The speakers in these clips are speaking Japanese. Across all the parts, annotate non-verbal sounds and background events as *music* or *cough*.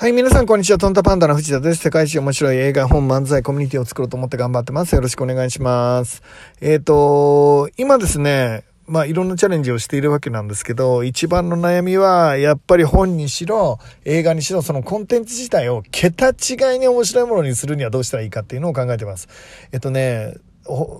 はい、皆さん、こんにちは。トンタパンダの藤田です。世界一面白い映画、本、漫才、コミュニティを作ろうと思って頑張ってます。よろしくお願いします。えっ、ー、と、今ですね、まあ、いろんなチャレンジをしているわけなんですけど、一番の悩みは、やっぱり本にしろ、映画にしろ、そのコンテンツ自体を桁違いに面白いものにするにはどうしたらいいかっていうのを考えてます。えっとね、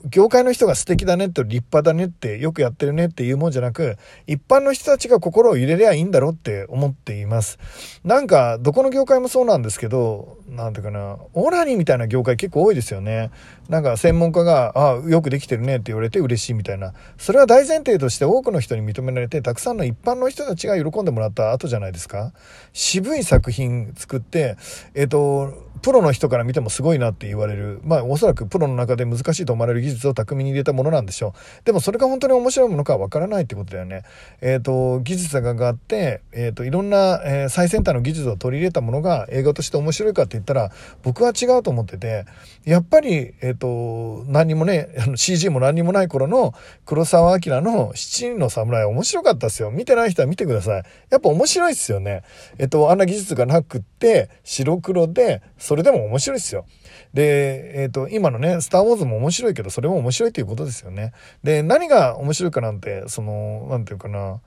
業界の人が素敵だねって立派だねってよくやってるねっていうもんじゃなく一般の人たちが心を入れりゃいいんだろうって思っています。なんかどこの業界もそうなんですけどなんていうかなオナニーみたいな業界結構多いですよね。なんか専門家があよくできてるねって言われて嬉しいみたいな。それは大前提として多くの人に認められてたくさんの一般の人たちが喜んでもらった後じゃないですか。渋い作品作ってえっ、ー、とプロの人から見てもすごいなって言われる、まあおそらくプロの中で難しいと思われる技術を巧みに入れたものなんでしょう。でもそれが本当に面白いものかわからないってことだよね。えっ、ー、と、技術があって、えっ、ー、と、いろんな、えー、最先端の技術を取り入れたものが映画として面白いかって言ったら、僕は違うと思ってて、やっぱり、えっ、と、何にもね、CG も何にもない頃の黒澤明の七人の侍面白かったですよ。見てない人は見てください。やっぱ面白いですよね。えっ、と、あんな技術がなくって、白黒で、それでも面白いですよ。で、えっ、ー、と、今のね、スター・ウォーズも面白いけど、それも面白いということですよね。で、何が面白いかなんて、その、なんていうかな、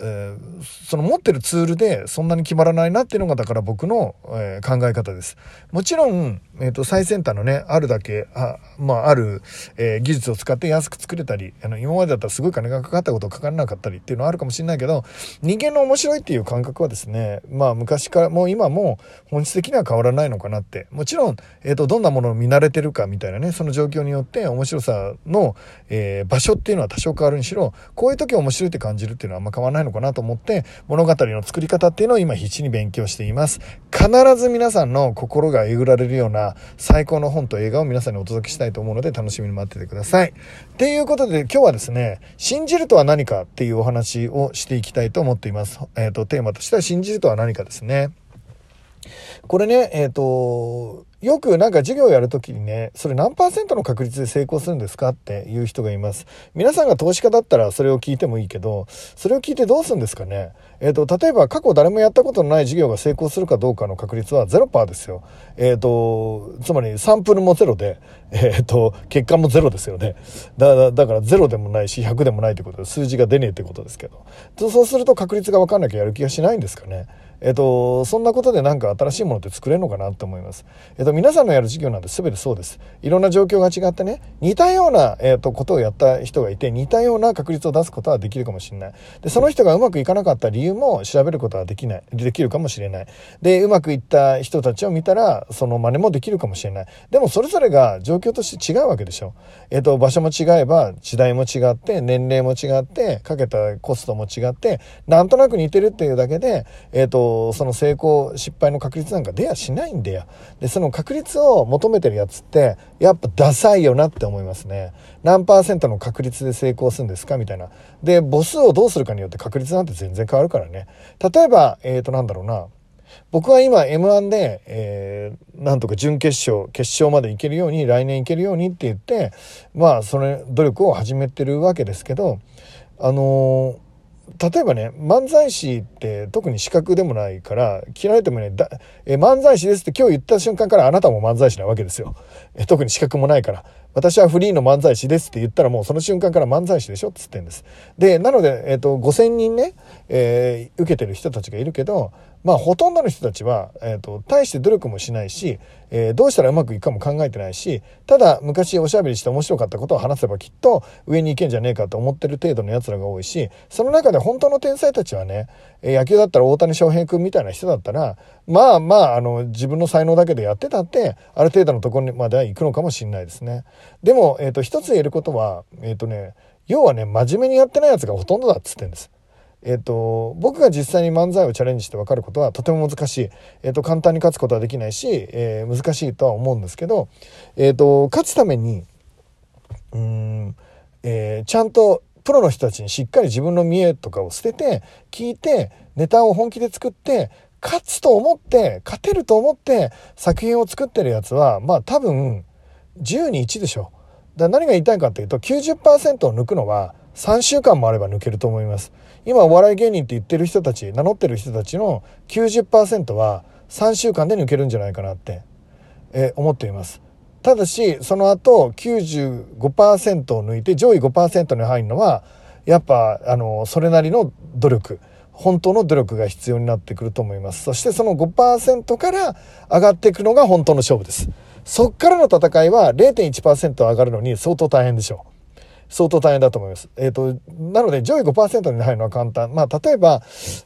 えー、その持ってるツールでそんなに決まらないなっていうのがだから僕の、えー、考え方です。もちろん、えーと、最先端のねあるだけあ,、まあ、ある、えー、技術を使って安く作れたりあの今までだったらすごい金がかかったことかからなかったりっていうのはあるかもしれないけど人間の面白いっていう感覚はですねまあ昔からもう今も本質的には変わらないのかなって。もちろん、えーと、どんなものを見慣れてるかみたいなねその状況によって面白さの、え場所っていうのは多少変わるにしろこういう時面白いって感じるっていうのはあんま変わらないのかなと思って物語の作り方っていうのを今必死に勉強しています。必ず皆さんの心がえぐられるような最高の本と映画を皆さんにお届けしたいと思うので楽しみに待っててください。っていうことで今日はですね信じるとは何かっていうお話をしていきたいと思っています。えっ、ー、とテーマとしては信じるとは何かですね。これねえっ、ー、とよくなんか授業やるときにね、それ何パーセントの確率で成功するんですかっていう人がいます。皆さんが投資家だったらそれを聞いてもいいけど、それを聞いてどうするんですかね。えっ、ー、と、例えば過去誰もやったことのない授業が成功するかどうかの確率は0%ですよ。えっ、ー、と、つまりサンプルもゼロで、えっ、ー、と、結果もゼロですよね。だだだから0でもないし100でもないってことで数字が出ねえってことですけど。そうすると確率が分かんなきゃやる気がしないんですかね。えっと、そんなことでなんか新しいものって作れるのかなと思います。えっと、皆さんのやる授業なんて全てそうです。いろんな状況が違ってね、似たような、えっと、ことをやった人がいて、似たような確率を出すことはできるかもしれない。で、その人がうまくいかなかった理由も調べることはできない、できるかもしれない。で、うまくいった人たちを見たら、その真似もできるかもしれない。でも、それぞれが状況として違うわけでしょ。えっと、場所も違えば、時代も違って、年齢も違って、かけたコストも違って、なんとなく似てるっていうだけで、えっと、その成功失敗の確率なんか出やしないんだよ。でその確率を求めてるやつってやっぱダサいよなって思いますね。何パーセントの確率で成功するんですかみたいな。で母数をどうするかによって確率なんて全然変わるからね。例えばえっ、ー、となんだろうな。僕は今 M1 で、えー、なんとか準決勝決勝まで行けるように来年行けるようにって言ってまあその努力を始めてるわけですけどあのー例えばね漫才師って特に資格でもないから切られてもねだえ漫才師ですって今日言った瞬間からあなたも漫才師なわけですよ。え特に資格もないから。私はフリーの漫才師ですって言ったらもうその瞬間から漫才師でしょっつってんです。でなので、えーと、5,000人ね、えー、受けてる人たちがいるけどまあほとんどの人たちは、えーと、大して努力もしないし、えー、どうしたらうまくいくかも考えてないしただ昔おしゃべりして面白かったことを話せばきっと上に行けんじゃねえかと思ってる程度のやつらが多いしその中で本当の天才たちはねえ野球だったら大谷翔平君みたいな人だったらまあまああの自分の才能だけでやってたってある程度のところまでは行くのかもしれないですね。でも、えーと、一つ言えることはえ、ー、とね要はね真面目にやってないやつがほとんどだっつってんです。えっ、と、僕が実際に漫才をチャレンジして分かることはとても難しい。えっ、と、簡単に勝つことはできないし、えー、難しいとは思うんですけど、えっ、と、勝つために、うん、えちゃんとプロの人たちにしっかり自分の見栄とかを捨てて、聞いて、ネタを本気で作って、勝つと思って、勝てると思って作品を作ってるやつは、まあ多分、10に1でしょ。だ何が言いたいかっていうと、90%を抜くのは、3週間もあれば抜けると思います今お笑い芸人って言ってる人たち名乗ってる人たちの90%は3週間で抜けるんじゃないかなって、えー、思っています。ただし、その後95%を抜いて上位5%に入るのは、やっぱ、あの、それなりの努力。本当の努力が必要になってくると思います。そしてその5%から上がっていくのが本当の勝負です。そっからの戦いは0.1%上がるのに相当大変でしょう。相当大変だと思います。えっ、ー、と、なので上位5%に入るのは簡単。まあ、例えば、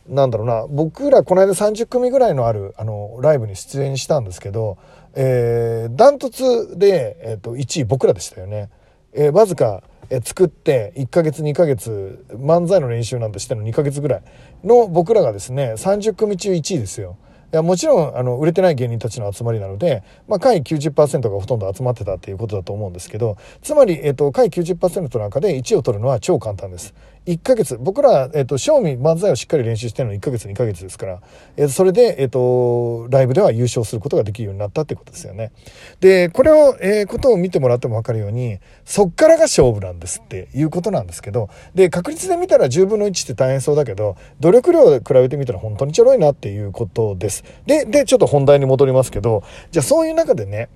なんだろうな、僕らこの間30組ぐらいのある、あの、ライブに出演したんですけど、えー、ダントツで、えっ、ー、と、1位僕らでしたよね。えー、わずか、え作って1ヶ月2ヶ月漫才の練習なんてしての2ヶ月ぐらいの僕らがですね30組中1位ですよ。いやもちろんあの売れてない芸人たちの集まりなので、まあ、下位90%がほとんど集まってたっていうことだと思うんですけどつまり、えっと、下位90%の中で1位を取るのは超簡単です。1ヶ月、僕ら、えっ、と、正味漫才をしっかり練習してるの1ヶ月、2ヶ月ですから、え、それで、えっ、と、ライブでは優勝することができるようになったってことですよね。で、これを、えー、ことを見てもらっても分かるように、そっからが勝負なんですっていうことなんですけど、で、確率で見たら10分の1って大変そうだけど、努力量で比べてみたら本当にちょろいなっていうことです。で、で、ちょっと本題に戻りますけど、じゃあそういう中でね、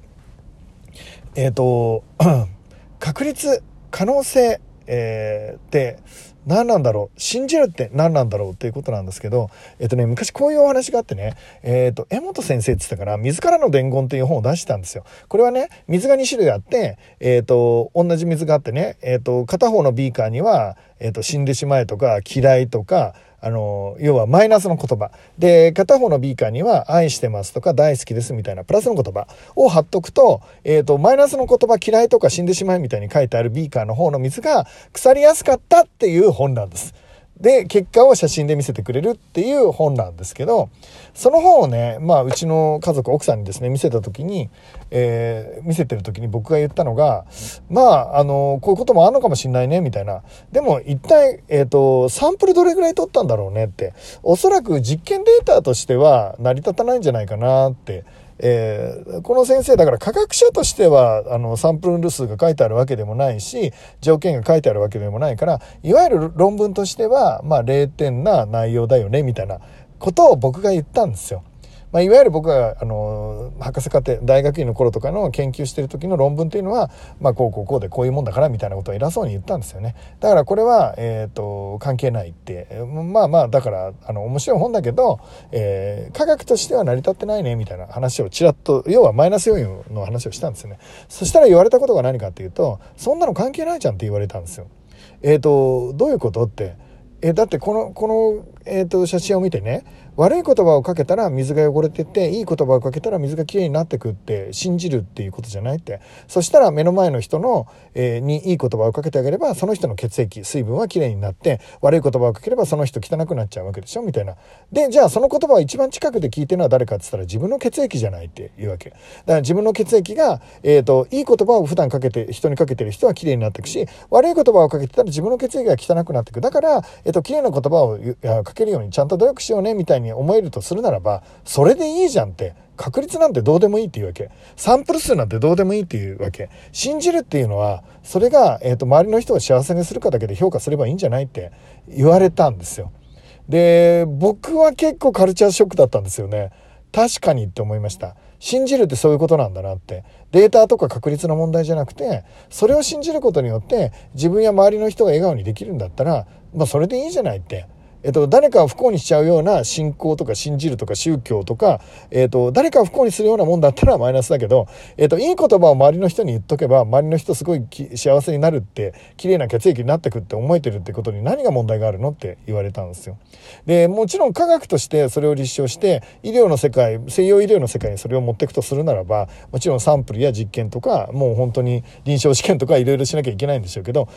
えっ、と、*clears throat* 確率、可能性、えー、って何なんだろう？信じるって何なんだろうっていうことなんですけど、えっとね、昔こういうお話があってね、えっと、江本先生って言ったから、水からの伝言っていう本を出したんですよ。これはね、水が2種類あって、えっと、同じ水があってね、えっと、片方のビーカーには、えっと、死んでしまえとか、嫌いとか、あの、要はマイナスの言葉。で、片方のビーカーには愛してますとか大好きですみたいなプラスの言葉を貼っとくと、えっ、ー、と、マイナスの言葉嫌いとか死んでしまえみたいに書いてあるビーカーの方の水が腐りやすかったっていう本なんです。で、結果を写真で見せてくれるっていう本なんですけど、その本をね、まあ、うちの家族、奥さんにですね、見せた時に、えー、見せてる時に僕が言ったのが、まあ、あの、こういうこともあるのかもしんないね、みたいな。でも、一体、えっ、ー、と、サンプルどれぐらい取ったんだろうねって。おそらく実験データとしては成り立たないんじゃないかなって。えー、この先生だから科学者としてはあのサンプル数が書いてあるわけでもないし条件が書いてあるわけでもないからいわゆる論文としてはまあ0点な内容だよねみたいなことを僕が言ったんですよ。まあ、いわゆる僕があの博士課程大学院の頃とかの研究してる時の論文っていうのは、まあ、こうこうこうでこういうもんだからみたいなことを偉そうに言ったんですよね。だからこれは、えーと、関係ないってまあまあだからあの面白い本だけど、えー、科学としては成り立ってないねみたいな話をちらっと要はマイナス要因の話をしたんですよね。そしたら言われたことが何かっていうとそんなの関係ないじゃんって言われたんですよ。えっ、ー、とどういうことって？えだってこのこの、えーと写真を見てね悪い言葉をかけたら水が汚れてっていい言葉をかけたら水がきれいになってくって信じるっていうことじゃないって。そしたら目の前の人の、えー、にいい言葉をかけてあげればその人の血液水分はきれいになって悪い言葉をかければその人汚くなっちゃうわけでしょ？みたいな。でじゃあその言葉を一番近くで聞いてるのは誰かって言ったら自分の血液じゃないっていうわけ。だから自分の血液が、えーと、いい言葉を普段かけて人にかけてる人はきれいになっていくし悪い言葉をかけてたら自分の血液が汚くなっていく。だから、えーと、ときれいな言葉をかけるようにちゃんと努力しようねみたいにに思えるとするならば、それでいいじゃんって。確率なんてどうでもいいっていうわけ。サンプル数なんてどうでもいいっていうわけ。信じるっていうのは、それが、えっ、ー、と、周りの人を幸せにするかだけで評価すればいいんじゃないって言われたんですよ。で、僕は結構カルチャーショックだったんですよね。確かにって思いました。信じるってそういうことなんだなって。データとか確率の問題じゃなくて、それを信じることによって自分や周りの人が笑顔にできるんだったら、まあそれでいいじゃないって。えっと、誰かを不幸にしちゃうような信仰とか信じるとか宗教とか、えっと、誰かを不幸にするようなもんだったらマイナスだけど、えっと、いい言葉を周りの人に言っとけば、周りの人すごい幸せになるって、綺麗な血液になってくって思えてるってことに何が問題があるのって言われたんですよ。で、もちろん科学としてそれを立証して、医療の世界、西洋医療の世界にそれを持っていくとするならば、もちろんサンプルや実験とか、もう本当に臨床試験とかいろいろしなきゃいけないんでしょうけど、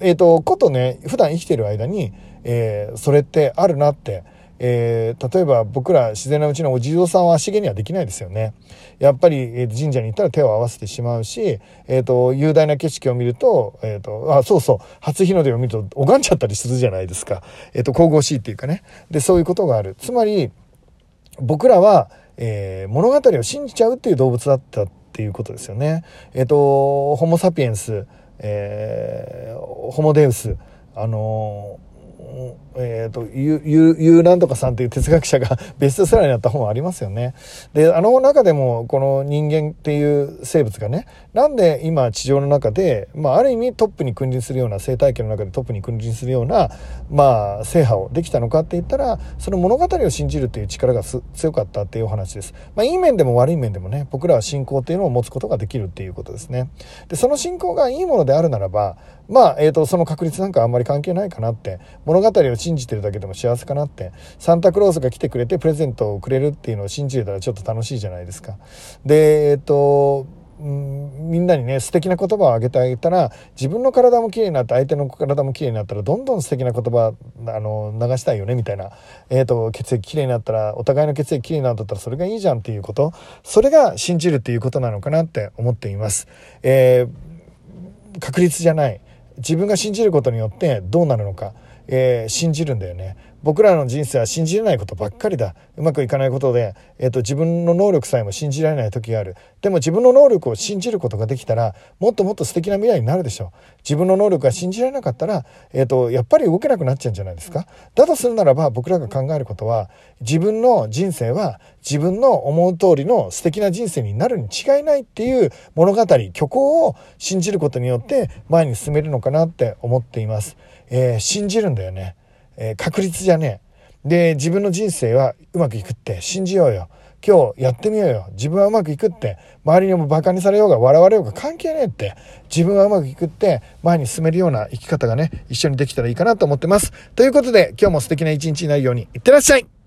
えっと、ことね、普段生きてる間に、えー、それってあるなって、えー、例えば僕ら自然なうちのお地蔵さんは足毛にはできないですよね。やっぱり、えー、神社に行ったら手を合わせてしまうし、えっ、ー、と、雄大な景色を見ると、えっ、と、あ、そうそう、初日の出を見ると拝んじゃったりするじゃないですか。えっ、と、神々しいっていうかね。で、そういうことがある。つまり、僕らは、え物語を信じちゃうっていう動物だったっていうことですよね。えっ、と、ホモ・サピエンス、えホモ・デウス、あのえっ、ー、と、ゆ、ゆ、ゆうなんとかさんという哲学者が *laughs* ベストセラーになった本ありますよね。で、あの中でも、この人間っていう生物がね、なんで今地上の中で、まあ、ある意味トップに君臨するような、生態系の中でトップに君臨するような、まあ、制覇をできたのかって言ったら、その物語を信じるっていう力が強かったっていうお話です。まあ、いい面でも悪い面でもね、僕らは信仰っていうのを持つことができるっていうことですね。で、その信仰がいいものであるならば、まあ、えっ、ー、と、その確率なんかあんまり関係ないかなって、物語を信じてるだけでも幸せかなって、サンタクロースが来てくれてプレゼントをくれるっていうのを信じれたらちょっと楽しいじゃないですか。で、えっ、と、みんなにね素敵な言葉をあげてあげたら自分の体も綺麗になって相手の体も綺麗になったらどんどん素敵な言葉あの流したいよねみたいな、えーと、血液綺麗になったらお互いの血液綺麗になったらそれがいいじゃんっていうこと。それが信じるっていうことなのかなって思っています。えー、確率じゃない。自分が信じることによってどうなるのか、えー、信じるんだよね。僕らの人生は信じれないことばっかりだ。うまくいかないことで、えーと、自分の能力さえも信じられない時がある。でも自分の能力を信じることができたらもっともっと素敵な未来になるでしょう。自分の能力が信じられなかったら、えーと、やっぱり動けなくなっちゃうんじゃないですか。だとするならば僕らが考えることは自分の人生は自分の思う通りの素敵な人生になるに違いないっていう物語虚構を信じることによって前に進めるのかなって思っています、えー、信じるんだよね。えー、確率じゃねえ。で、自分の人生はうまくいくって信じようよ。今日やってみようよ。自分はうまくいくって、周りにも馬鹿にされようが笑われようが関係ねえって、自分はうまくいくって、前に進めるような生き方がね、一緒にできたらいいかなと思ってます。ということで、今日も素敵な一日になるように、いってらっしゃい